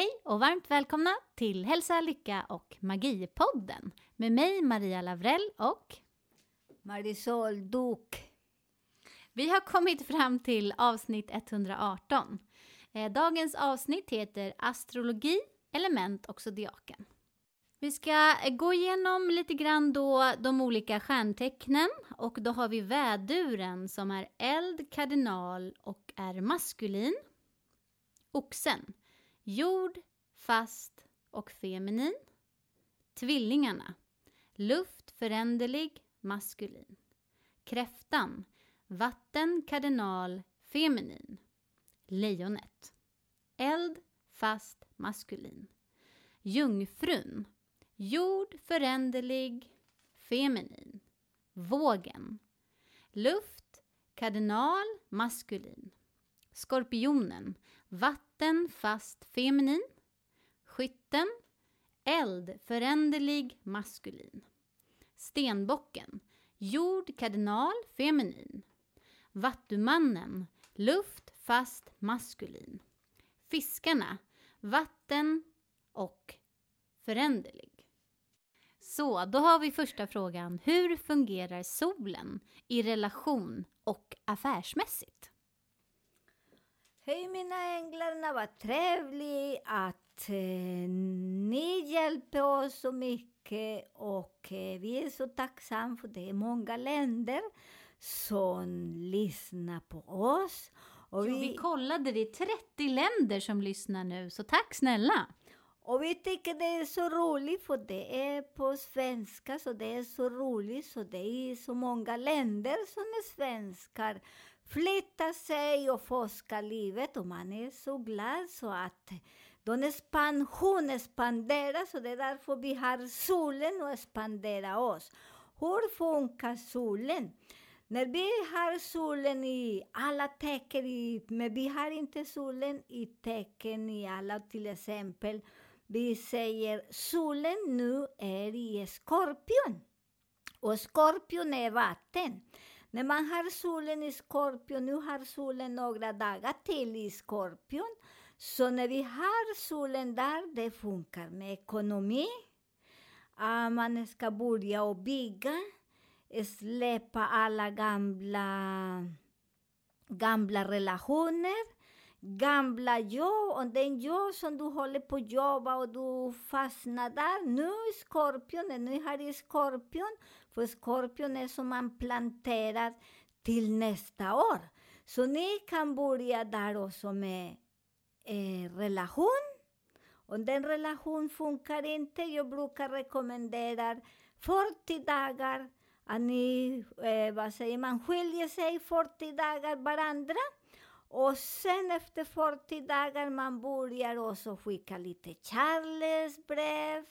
Hej och varmt välkomna till Hälsa, Lycka och Magipodden med mig Maria Lavrell och Marisol Duque. vi har kommit fram till avsnitt 118. Eh, Dagens avsnitt heter Astrologi, element och zodiaken. Vi ska gå igenom lite grann då de olika stjärntecknen och då har vi väduren som är eld, kardinal och är maskulin. Oxen, jord, fast och feminin. Tvillingarna, luft, föränderlig, maskulin. Kräftan, vatten, kardinal, feminin. Lejonet, eld, fast, maskulin. Jungfrun, jord, föränderlig, feminin. Vågen, luft, kardinal, maskulin. Skorpionen, vatten, fast, feminin. Skytten, eld, föränderlig, maskulin. Stenbocken, jord, kardinal, feminin. Vattumannen, luft, fast, maskulin. Fiskarna, vatten och föränderlig. Så, då har vi första frågan. Hur fungerar solen i relation och affärsmässigt? Hej mina änglar, vad trevligt att eh, ni hjälper oss så mycket och eh, vi är så tacksamma för det är många länder som lyssnar på oss. Och Jo, vi kollade, det är 30 länder som lyssnar nu, så tack snälla! Och vi tycker det är så roligt för det är på svenska så det är så roligt så det är så många länder som är svenskar flytta sig och forska livet och man är så glad så att de expansion expanderar så det är därför vi har solen och expandera oss. Hur funkar solen? När vi har solen i alla tecken, i, men vi har inte solen i tecken i alla, till exempel vi säger solen nu är i skorpion. Och skorpion är vatten. När man har solen i skorpion, nu har solen några dagar till i skorpion. Så när vi har solen där, det funkar med ekonomi. Man ska börja och bygga, släppa alla gamla, gamla relationer gamla jag och den jag som du håller på att jobba och du fastnar där. Nu är nu har jag skorpion, för skorpion är som man planterar till nästa år. Så ni kan börja där också med eh, relation. Om den relation funkar inte, jag brukar rekommendera 40 dagar att ni, eh, vad säger man, skiljer sig 40 dagar varandra. Och sen efter 40 dagar man börjar också skicka lite kärleksbrev,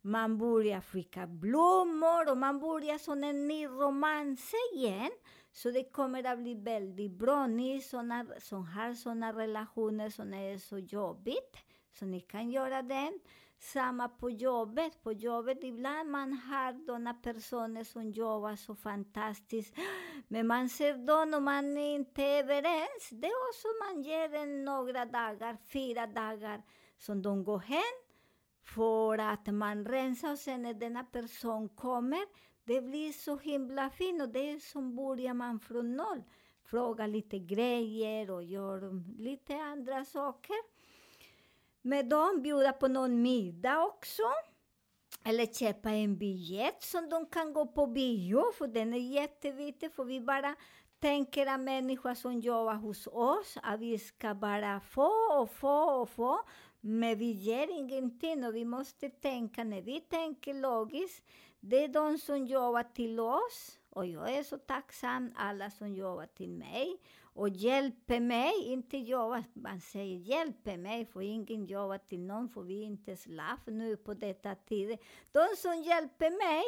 man börjar skicka blommor och man börjar som en ny romans igen. Så det kommer att bli väldigt bra. Ni såna, som har sådana relationer som är så jobbigt, så ni kan göra den. Samma på jobbet. På jobbet ibland man har sådana personer som jobbar så fantastiskt. Men man ser dem och man är inte överens. Det är också man ger en några dagar, fyra dagar, som de går hem för att man rensar och sen när denna person kommer, det blir så himla fint och det är som börjar man från noll. Fråga lite grejer och gör lite andra saker med dem, bjuda på någon middag också. Eller köpa en biljett som de kan gå på bio, för den är jätteviktig, för vi bara tänker att människor som jobbar hos oss, att vi ska bara få och få och få. Men vi ger ingenting och vi måste tänka, när vi tänker logiskt, det är de som jobbar till oss och jag är så tacksam alla som jobbar till mig och hjälper mig, inte jobbar, man säger hjälper mig, för ingen jobbar till någon, för vi är inte slav nu på detta tid. De som hjälper mig,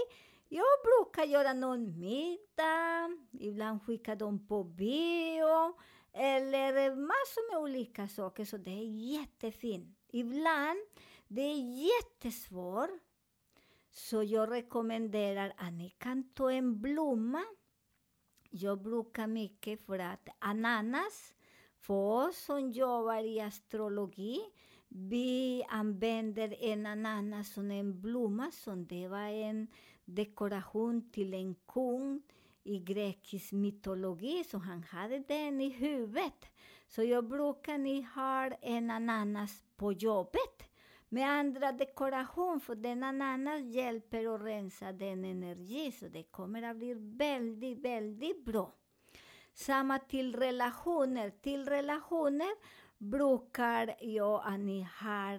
jag brukar göra någon middag, ibland skickar de på bio, eller massor med olika saker, så det är jättefint. Ibland, det är jättesvårt, så jag rekommenderar att ni kan ta en blomma. Jag brukar mycket för att ananas, för oss som jobbar i astrologi, vi använder en ananas som en blomma, som det var en dekoration till en kung i grekisk mytologi, så han hade den i huvudet. Så jag brukar ni ha en ananas på jobbet med andra dekoration, för den ananas hjälper att rensa den energi, så det kommer att bli väldigt, väldigt bra. Samma till relationer. Till relationer brukar jag att ni har,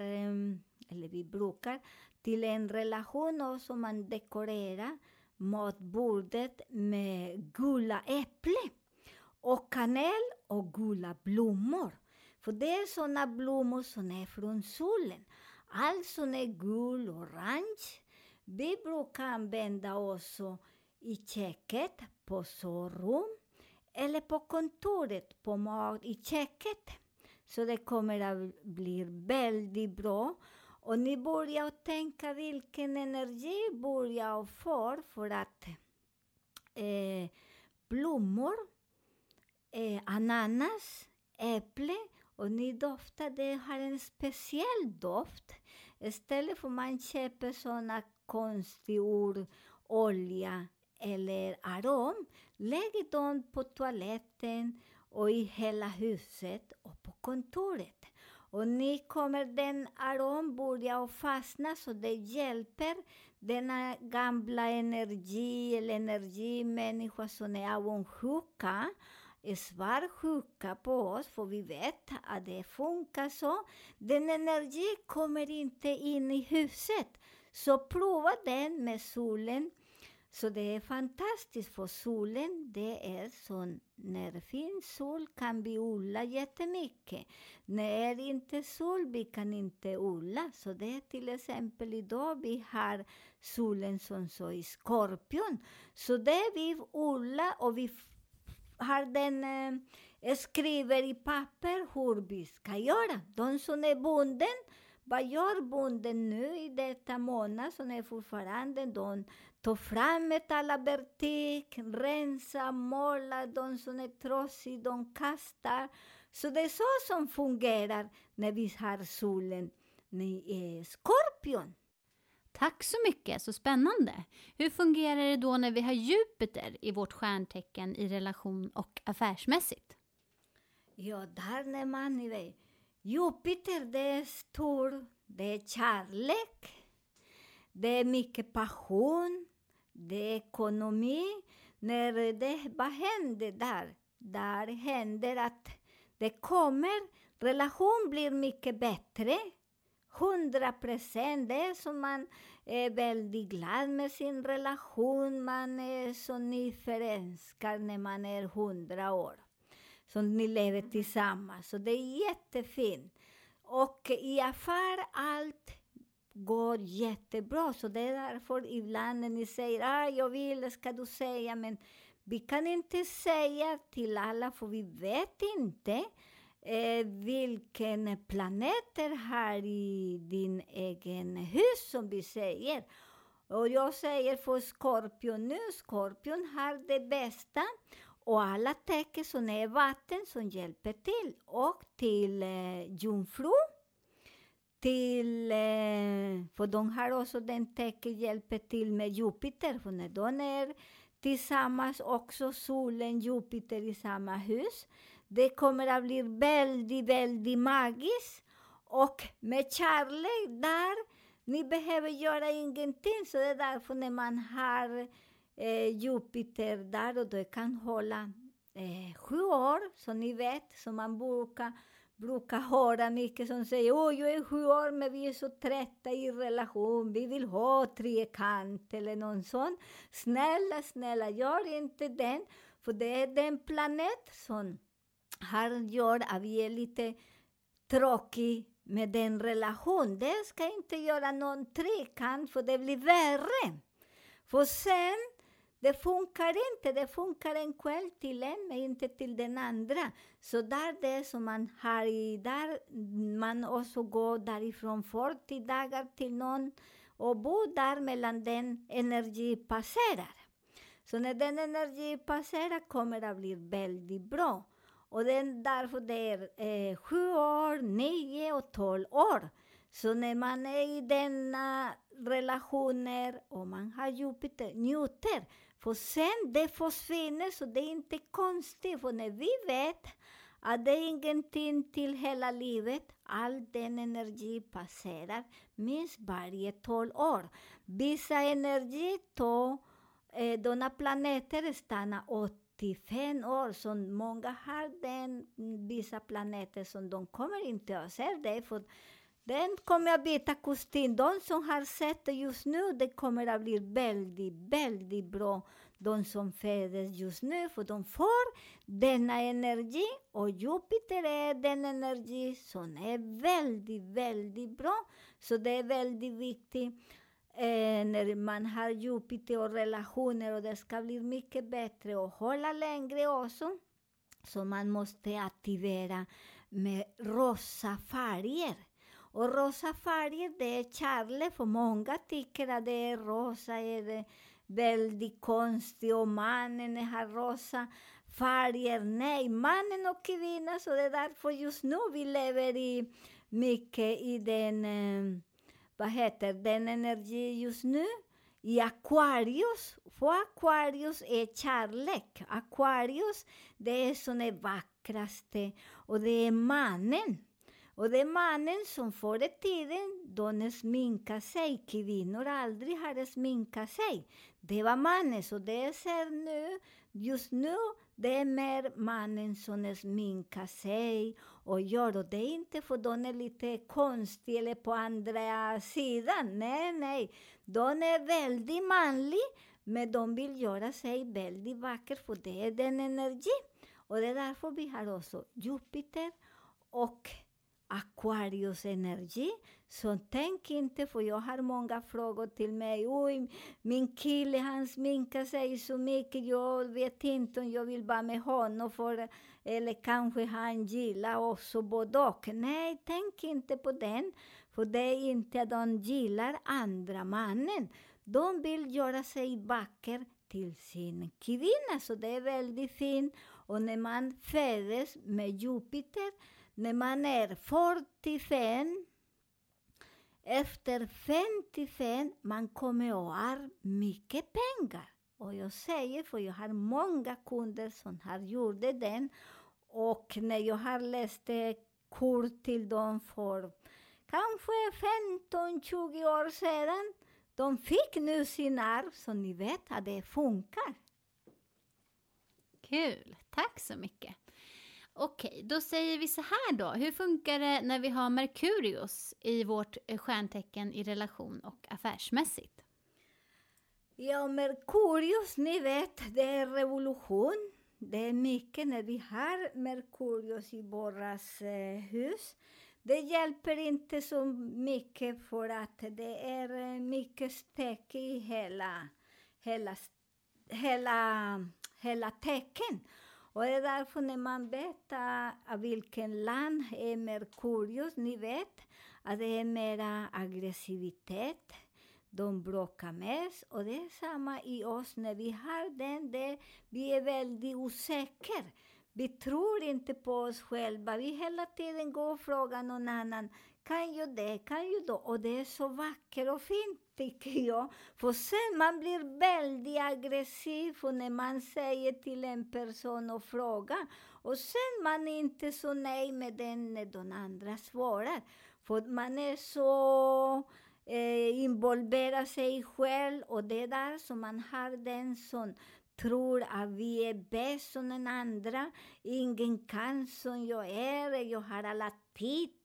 eller vi brukar, till en relation också som man dekorerar matbordet med gula äpple och kanel och gula blommor. För det är sådana blommor som är från solen. Allt som är gul och orange. Vi brukar använda också i köket, på sovrum eller på kontoret, på mat i köket. Så det kommer att bli väldigt bra. Och ni börjar tänka vilken energi börjar få för att eh, blommor, eh, ananas, äpple och ni doftar, det har en speciell doft. Istället för man köper såna konstgjord olja eller arom, lägg dem på toaletten och i hela huset och på kontoret. Och ni kommer den arom börja att fastna så det hjälper denna gamla energi eller energimänniska som är avundsjuka svartsjuka på oss, för vi vet att det funkar så. Den energi kommer inte in i huset. Så prova den med solen. Så det är e fantastiskt, för solen, det är så när det finns sol kan vi odla jättemycket. När det inte är sol, vi kan inte odla. Så det är till exempel idag vi har solen som så i skorpion. Så det vi odlar och vi har den eh, skriver i papper hur vi ska göra. De som är bunden, vad gör bonden nu i detta månad som är fortfarande? De tar fram metallvertik, rensa, måla, de som är trasiga, de kastar. Så det är så som fungerar när vi har solen i Skorpion. Tack så mycket, så spännande. Hur fungerar det då när vi har Jupiter i vårt stjärntecken i relation och affärsmässigt? Ja, där när man ni Jupiter det är stor, det är kärlek, det är mycket passion, det är ekonomi. När det, vad händer där? Där händer att det kommer, relation blir mycket bättre. 100 procent. Det är som man är väldigt glad med sin relation. Man är så nyförälskad när man är 100 år. Så ni lever tillsammans. Så det är jättefint. Och i affär, allt går jättebra. Så det är därför ibland när ni säger ah, jag vill, ska du säga, men vi kan inte säga till alla, för vi vet inte eh, vilken planet är här i din egen hus, som vi säger. Och jag säger för Skorpion nu, Skorpion har det bästa och alla tecken som är vatten som hjälper till. Och till eh, jungfru, till, eh, för de har också den tecken hjälper till med Jupiter, för när de är tillsammans, också solen, Jupiter i samma hus, det kommer att bli väldigt, väldigt magiskt. Och med kärlek där, ni behöver göra ingenting. Så det är därför när man har eh, Jupiter där och det kan hålla eh, sju år, som ni vet, som man brukar brukar höra mycket som säger ”Åh, jag är sju år men vi är så trötta i relation, vi vill ha trekant eller någon sån. Snälla, snälla, gör inte den, för det är den planet som har gjort att vi är lite tråkiga med den relation. Det ska inte göra någon trekant, för det blir värre. För sen, det funkar inte. Det funkar en kväll till en, men inte till den andra. Så där det som man har i där, man också går därifrån 40 dagar till någon och bor där medan den energi passerar. Så när den energi passerar kommer det att bli väldigt bra. Och det är därför det är eh, sju år, nio och tolv år. Så när man är i denna relationer och man har Jupiter, njuter. För sen det försvinner, så det är inte konstigt. För när vi vet att det är ingenting till hela livet, all den energi passerar minst varje tolv år. Vissa energi tar, eh, denna planeter stannar 85 år, så många har den, vissa planeter som de kommer inte att se det, för den kommer att byta kostym. De som har sett det just nu, det kommer att bli väldigt, väldigt bra. De som föds just nu, för de får denna energi och Jupiter är den energi som är väldigt, väldigt bra. Så det är väldigt viktigt eh, när man har Jupiter och relationer och det ska bli mycket bättre och hålla längre också. Så man måste aktivera med rosa färger. Och rosa färger, det är kärlek, för många tycker att det är rosa är väldigt konstigt och mannen har rosa färger. Nej, mannen och kvinnan, så det är därför just nu vi lever i mycket i den, eh, vad heter den energi just nu? I Aquarius, för Aquarius eh, är kärlek. Aquarius, det är som det vackraste och det är mannen. Och det är mannen som förr i tiden, de sminkade sig. Kvinnor aldrig hade sminkat sig. Det var mannen, så det ser nu, just nu, det är mer mannen som sminkar sig och gör. Och det är inte för de är lite konstiga eller på andra sidan. Nej, nej. De är väldigt manliga, men de vill göra sig väldigt vacker, för det är den energi. Och det är därför vi har också Jupiter och Aquarius energi. Så tänk inte, för jag har många frågor till mig. Oj, min kille han sminkar sig så mycket, jag vet inte om jag vill vara med honom, för, eller kanske han gillar också både och. Nej, tänk inte på den, för det är inte att de gillar andra mannen. De vill göra sig vacker till sin kvinna, så det är väldigt fint. Och när man föds med Jupiter, när man är 45, efter 55, man kommer att ha mycket pengar. Och jag säger, för jag har många kunder som har gjort den. Och när jag har läst kurs till dem för kanske 15-20 år sedan, de fick nu sin arv, så ni vet att det funkar. Kul, tack så mycket. Okej, då säger vi så här då. Hur funkar det när vi har Merkurius i vårt eh, stjärntecken i relation och affärsmässigt? Ja, Merkurius, ni vet, det är revolution. Det är mycket när vi har Merkurius i våras eh, hus. Det hjälper inte så mycket för att det är eh, mycket stök i hela, hela, hela, hela tecken. Och det är därför när man vet att vilken land är Merkurius, ni vet att det är mera aggressivitet, de bråkar mest. Och det är samma i oss, när vi har den, det, vi är väldigt osäkra. Vi tror inte på oss själva. Vi hela tiden går och frågar någon annan, kan ju det, kan ju då? Och det är så vackert och fint, tycker jag. För sen man blir väldigt aggressiv när man säger till en person och frågar. Och sen man är inte så nöjd med den när de andra svarar. För man är så eh, involverad sig själv och det är där som man har den som tror att vi är bäst som den andra. Ingen kan som jag är. Jag har alla tid.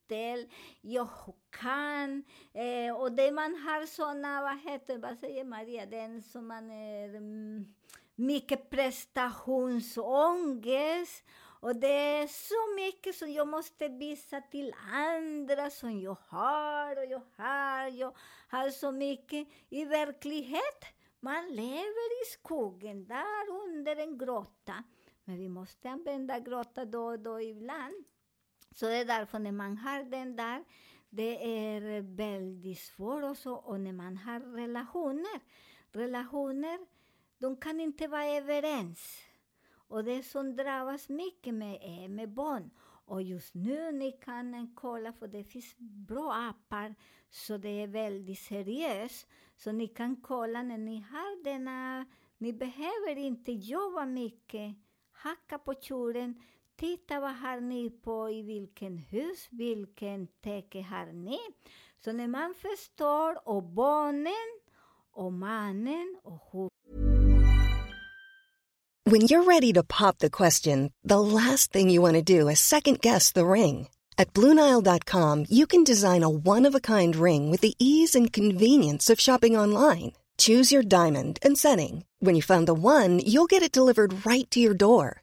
Jag kan. Eh, och det man har såna, vad heter vad säger Maria, den som man är mm, mycket prestationsångest. Och det är så mycket som jag måste visa till andra som jag har och jag har. Jag har så mycket. I verklighet, man lever i skogen, där under en grotta. Men vi måste använda grotta då och då ibland. Så det är därför när man har den där, det är väldigt svårt också. Och när man har relationer, relationer, de kan inte vara överens. Och det som drabbas mycket med är eh, med barn. Och just nu ni kan kolla, för det finns bra appar, så det är väldigt seriöst. Så ni kan kolla när ni har denna, ni behöver inte jobba mycket. Hacka på tjuren, titta vad har ni på, i vilken hus, vilken täcke har ni. Så när man förstår, och barnen, och mannen, och When you're ready to pop the question, the last thing you want to do is second guess the ring. At Bluenile.com, you can design a one of a kind ring with the ease and convenience of shopping online. Choose your diamond and setting. When you find the one, you'll get it delivered right to your door.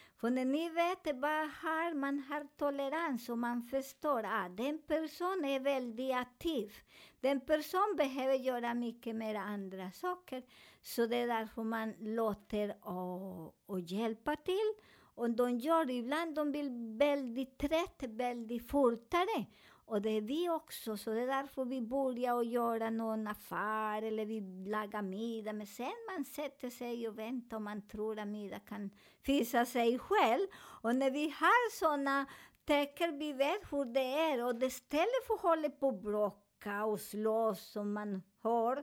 För när ni vet vad har, man har tolerans och man förstår att ah, den personen är väldigt aktiv. Den personen behöver göra mycket mer andra saker. Så det är därför man låter och, och hjälpa till. Och de gör ibland, de blir väldigt trött, väldigt fortare. Och det är vi också, så det är därför vi börjar och göra någon affär eller vi lagar middag. Men sen man sätter sig och väntar och man tror att middag kan fisa sig själv. Och när vi har sådana tecken, vi vet hur det är. Och istället för att hålla på och bråka och slåss som man har,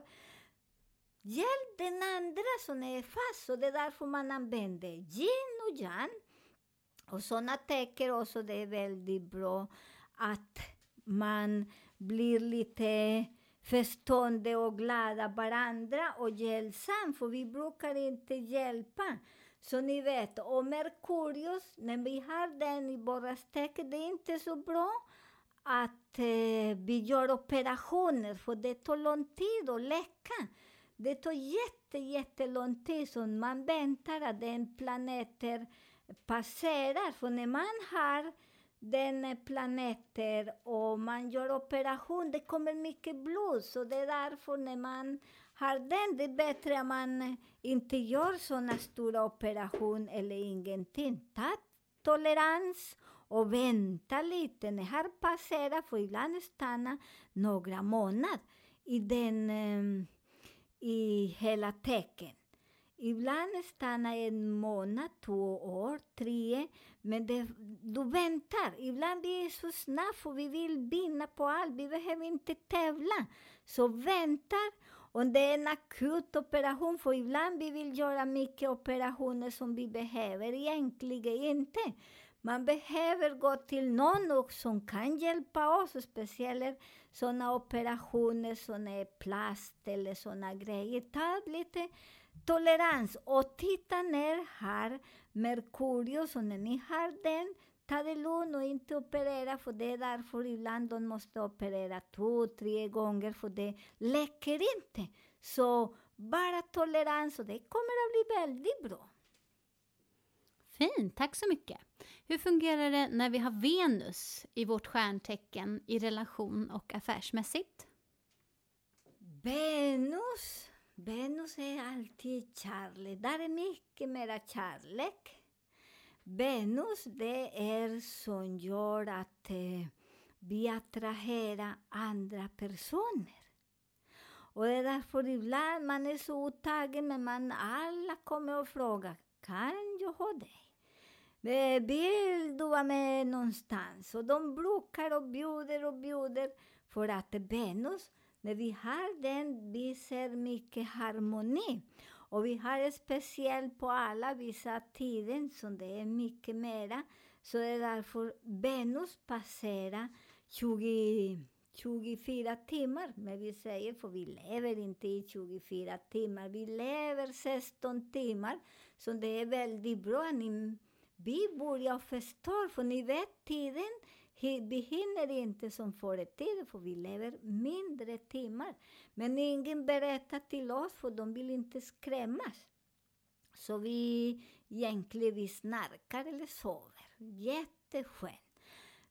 hjälp den andra som är fast. Och det är därför man använder yin och yang. Och sådana tecken också, det är väldigt bra att man blir lite förstående och glada varandra och hjälpsam, för vi brukar inte hjälpa. Så ni vet, och Merkurius, när vi har den i våra tecken, det är inte så bra att eh, vi gör operationer, för det tar lång tid att läka. Det tar jätte, jättelång tid, så man väntar att den planeter passerar. För när man har den planeter och man gör operation, det kommer mycket blod. Så det är därför när man har den, det är bättre att man inte gör såna stora operationer eller ingenting. Ta tolerans och vänta lite. När här passerar, för ibland stanna några månader i, den, ehm, i hela tecken. Ibland stannar en månad, två år, tre, men det, du väntar. Ibland vi är så snabba för vi vill vinna på allt, vi behöver inte tävla. Så väntar, om det är en akut operation, för ibland vi vill göra mycket operationer som vi behöver, egentligen inte. Man behöver gå till någon som kan hjälpa oss, speciellt sådana operationer som är plast eller sådana grejer. Ta lite tolerans och titta ner här, Merkurius, och när ni har den, ta det lugnt och inte operera, för det är därför ibland de måste operera två, tre gånger, för det läker inte. Så bara tolerans, och det kommer att bli väldigt bra. Fint, tack så mycket. Hur fungerar det när vi har Venus i vårt stjärntecken i relation och affärsmässigt? Venus, Venus är alltid kärlek. Där är mycket mera kärlek. Venus, det är som gör att eh, vi attraherar andra personer. Och det är därför ibland man är så uttagen, men man alla kommer och frågar, kan jag ha dig? Vill du vara med någonstans? Och de brukar och bjuder och bjuder för att Venus, när vi har den, vi ser mycket harmoni. Och vi har speciellt på alla vissa tider som det är mycket mera. Så det är därför Venus passerar 20, 24 timmar. Men vi säger, för vi lever inte i 24 timmar, vi lever 16 timmar. Så det är väldigt bra. Ni, vi börjar förstå, för ni vet tiden, vi hinner inte som förr i tiden, för vi lever mindre timmar. Men ingen berättar till oss, för de vill inte skrämmas. Så vi egentligen vi snarkar eller sover. Jätteskönt.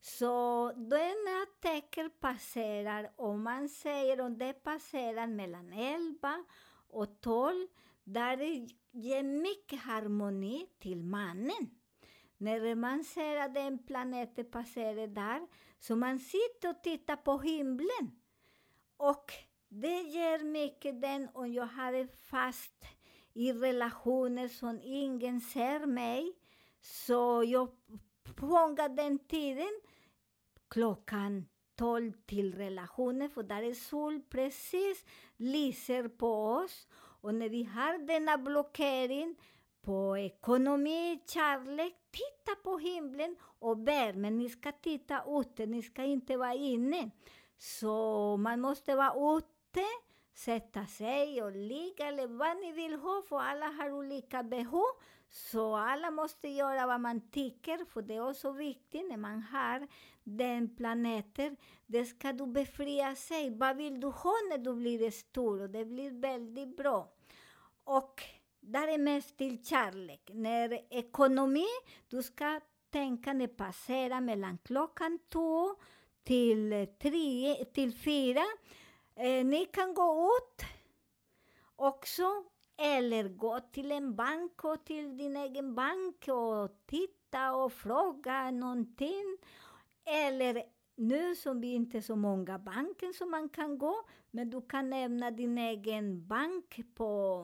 Så denna tecken passerar, om man säger om det passerar mellan 11 och 12, där det ger mycket harmoni till mannen. När man ser att en planet passerar där, så man sitter och tittar på himlen. Och det ger mycket den om jag hade fast i relationer som ingen ser mig. Så jag fångar den tiden klockan 12 till relationer, för där är sol precis lyser på oss. Och när vi har denna blockering på ekonomi, kärlek, titta på himlen och ber. Men ni ska titta ute, ni ska inte vara inne. Så man måste vara ute, sätta sig och ligga eller vad ni vill ha, för alla har olika behov. Så alla måste göra vad man tycker, för det är också viktigt när man har den planeten. Det ska du befria sig. Vad vill du ha när du blir stor? Och det blir väldigt bra. Och där är mest till kärlek. När ekonomi, du ska tänka när passerar mellan klockan två till tre, till fyra. Eh, ni kan gå ut också, eller gå till en bank och till din egen bank och titta och fråga någonting. Eller nu som vi inte är så många banker som man kan gå, men du kan nämna din egen bank på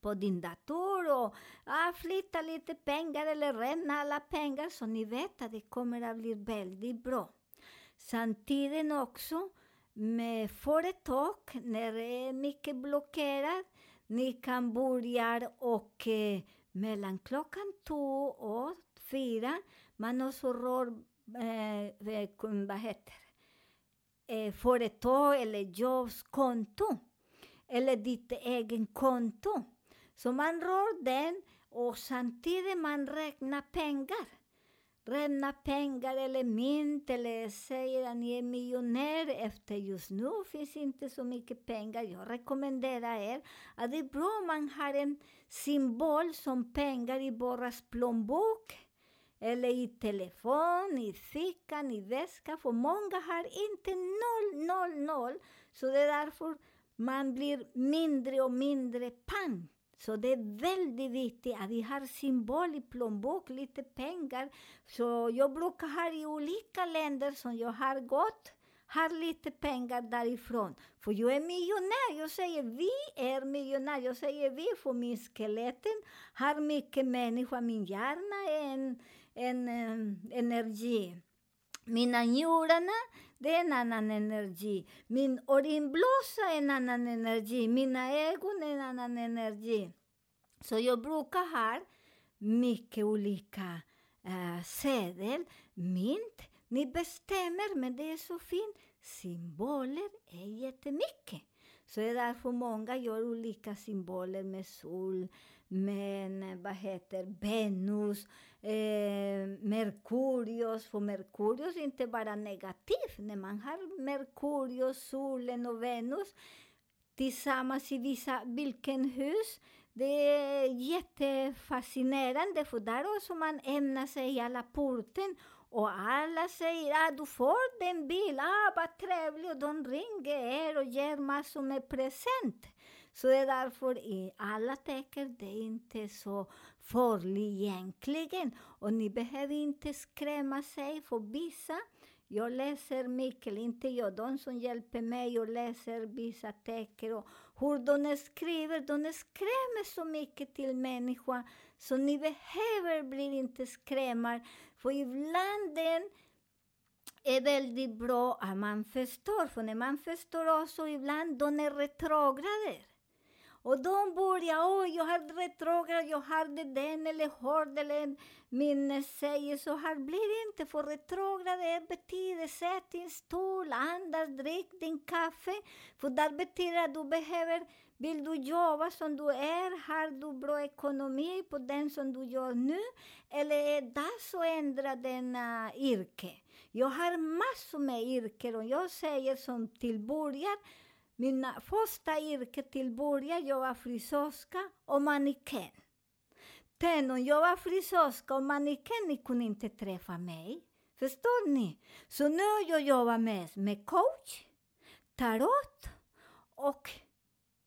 på din dator och ah, flytta lite pengar eller ränna alla pengar så ni vet att det kommer att bli väldigt bra. Samtidigt också med företag, när det är mycket blockerat, ni kan börja och eh, mellan klockan två och fyra, man också rör, eh, vad heter eh, företag eller jobbskonto, eller e ditt egen konto. Så man rör den och samtidigt man räknar pengar. Räknar pengar eller mynt eller säger att ni är miljonär efter just nu finns inte så mycket pengar. Jag rekommenderar er att det är bra om man har en symbol som pengar i våras plånbok eller i telefon, i fickan, i väskan. För många har inte noll, noll, noll. Så det är därför man blir mindre och mindre pant så det är väldigt viktigt att vi har symbol i plånbok, lite pengar. Så jag brukar ha i olika länder som jag har gått, har lite pengar därifrån. För jag är miljonär. Jag säger vi är miljonär. Jag säger vi, för min skelett, har mycket människa. Min hjärna är en, en, en energi. Mina njurarna, det är en annan energi. Min urinblåsa är e en annan energi. Mina ögon är e en annan energi. Så jag brukar ha mycket olika äh, eh, sedel, mynt. Ni bestämmer, men det är så fint. Symboler är jättemycket. Så det är därför många gör olika symboler med sol, men, eh, vad heter Venus, eh, Merkurius. För Merkurius är inte bara negativt. När man har Merkurius, solen och Venus, tillsammans i vissa, vilken hus. Det är jättefascinerande för där också man ämnar sig i alla porten och alla säger att ah, du får den bil, ah, vad trevligt, och de ringer er och ger massor med present. Så det är därför i alla tecken det är inte så farligt egentligen. Och ni behöver inte skrämma sig för vissa. Jag läser mycket, inte jag, de som hjälper mig och läser vissa tecken och hur de skriver. De skrämmer så mycket till människan så ni behöver bli inte skrämmar. För ibland den är väldigt bra att man förstår, för när man förstår också ibland de är retrograder. Och de börjar, åh jag har retrograd, jag hade den eller hård eller min säger så här blir det inte. För retrograd betyder sätt din stol, andas, drick din kaffe. För det betyder att du behöver, vill du jobba som du är, har du bra ekonomi på den som du gör nu? Eller är det dags att ändra denna äh, yrke? Jag har massor med yrken och jag säger som till början, min första yrke till början, jag var frisörska och mannequin. Sen om jag var frisörska och mannequin, ni kunde inte träffa mig. Förstår ni? Så nu jag jobbar mest med coach, tarot och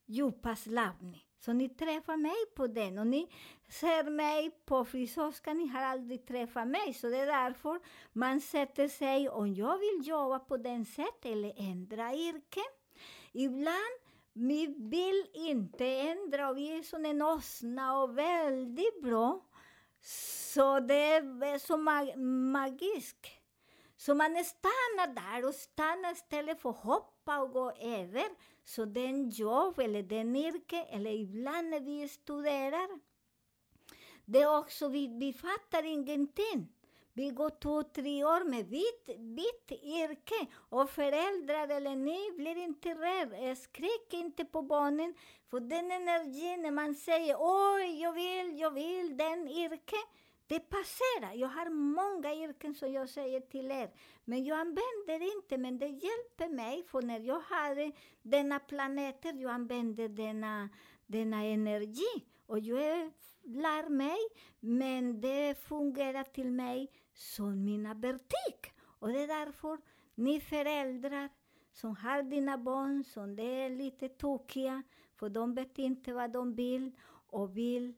djupaslappning. Så ni träffar mig på den och ni ser mig på frisörskan, ni har aldrig träffat mig. Så det är därför man sätter sig, om jag vill jobba på den sättet eller ändra yrke Ibland vi vill inte ändra och vi är så åsna och väldigt bra. Så det är så mag magiskt. Så man stannar där och stannar istället för att hoppa och gå över. Så den jobb eller den yrke, eller ibland när vi studerar, det är också, vi, vi fattar ingenting. Vi går två, tre år med vitt, vitt yrke och föräldrar eller ni blir inte rädda. Skrik inte på barnen, för den energin när man säger oj, jag vill, jag vill den yrke, det passerar. Jag har många yrken som jag säger till er, men jag använder inte, men det hjälper mig, för när jag har denna planeten, jag använder denna, denna energi. Och jag är lär mig, men det fungerar till mig som mina vertik. Och det är därför ni föräldrar som har dina barn som det är lite tokiga, för de vet inte vad de vill och vill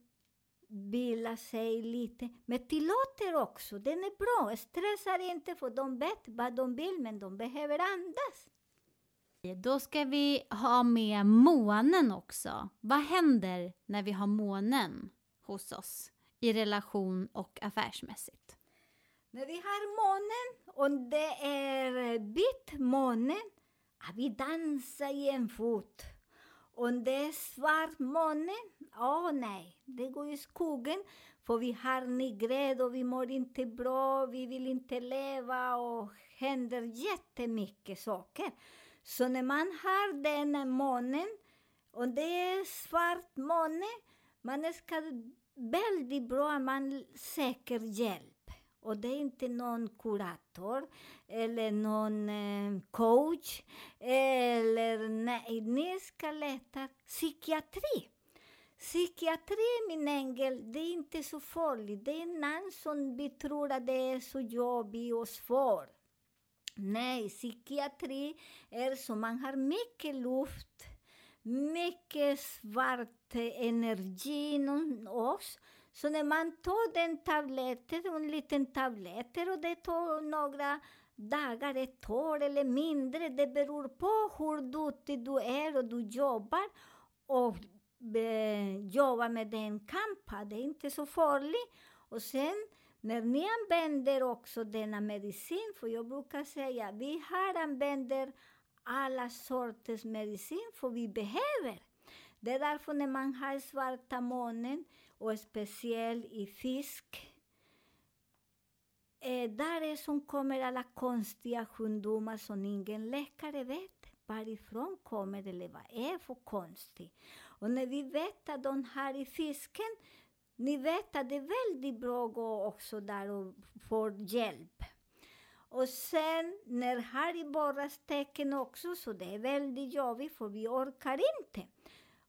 vila sig lite. Men tillåter också, den är bra. Stressar inte för de vet vad de vill, men de behöver andas. Då ska vi ha med månen också. Vad händer när vi har månen hos oss i relation och affärsmässigt? När vi har månen och det är vitt måne, att vi dansar i en fot. Om det är svart måne, åh oh, nej, det går i skogen. För vi har nigred och vi mår inte bra, vi vill inte leva och händer jättemycket saker. Så när man har den månen, och det är svart måne, man ska väldigt bra att man söker hjälp. Och det är inte någon kurator eller någon eh, coach. Eller nej, ni ska leta psykiatri. Psykiatri, min ängel, det är inte så farligt. Det är någon som vi tror att det är så jobbigt och svårt. Nej, psykiatri är så man har mycket luft, mycket svart energi inom oss. Så när man tar den tabletten, en liten tablett, och det tar några dagar, ett år eller mindre, det beror på hur duktig du är och du jobbar. Och eh, jobbar med den kampen, det är inte så farligt. Och sen när ni använder också denna medicin, för jag brukar säga vi här använder alla sorters medicin, för vi behöver. Det är därför när man har svarta månen, och speciellt i fisk, eh, där är som kommer alla konstiga sjukdomar som ingen läkare vet varifrån kommer det eller vad är för konstigt. Och när vi vet att de har i fisken, ni vet att det är väldigt bra att gå också där och få hjälp. Och sen när Harry borrar borras tecken också, så det är väldigt jobbigt för vi orkar inte.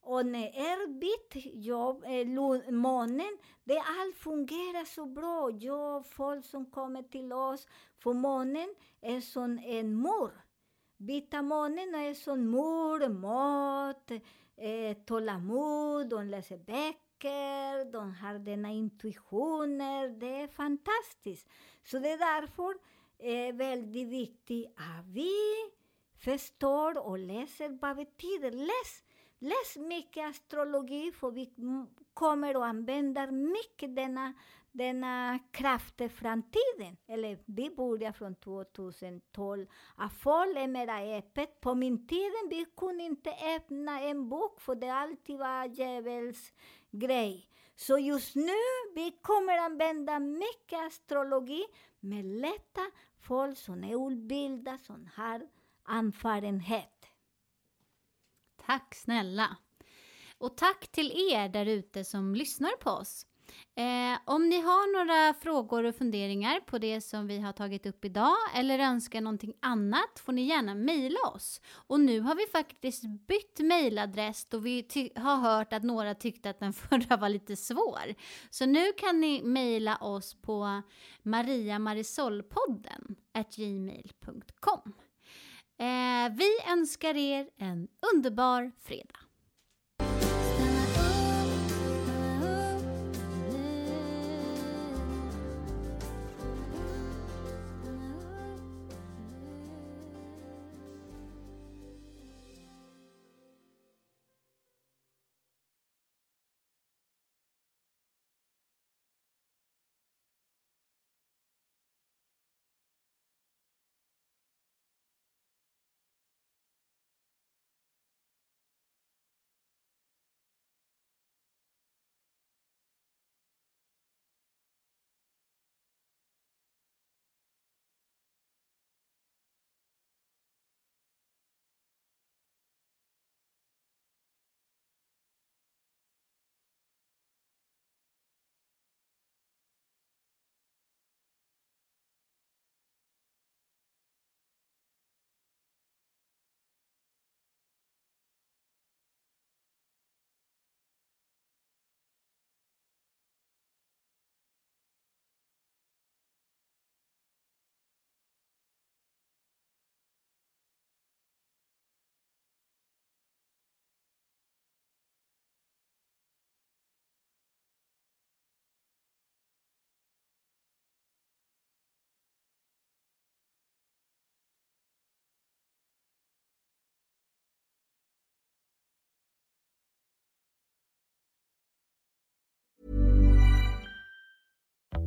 Och när er vitt jobb, eh, månen, det allt fungerar så bra. Jag, folk som kommer till oss, för månen är som en mur. Vita månen är som mur, mat, eh, tålamod, de läser böcker, de har denna intuitioner. Det är fantastiskt. Så det är därför är väldigt viktigt att vi förstår och läser vad det betyder. Läs, läs mycket astrologi, för vi kommer att använda mycket denna, denna kraft i framtiden. Eller vi börjar från 2012. Att folk är mera öppet. På min tid vi kunde inte öppna en bok, för det alltid var djävuls grej. Så just nu vi kommer använda mycket astrologi med lätta folk som är utbildade som har erfarenhet. Tack snälla. Och tack till er där ute som lyssnar på oss. Eh, om ni har några frågor och funderingar på det som vi har tagit upp idag eller önskar någonting annat får ni gärna mejla oss. Och nu har vi faktiskt bytt mejladress då vi har hört att några tyckte att den förra var lite svår. Så nu kan ni mejla oss på mariamarisolpodden gmail.com. Eh, vi önskar er en underbar fredag.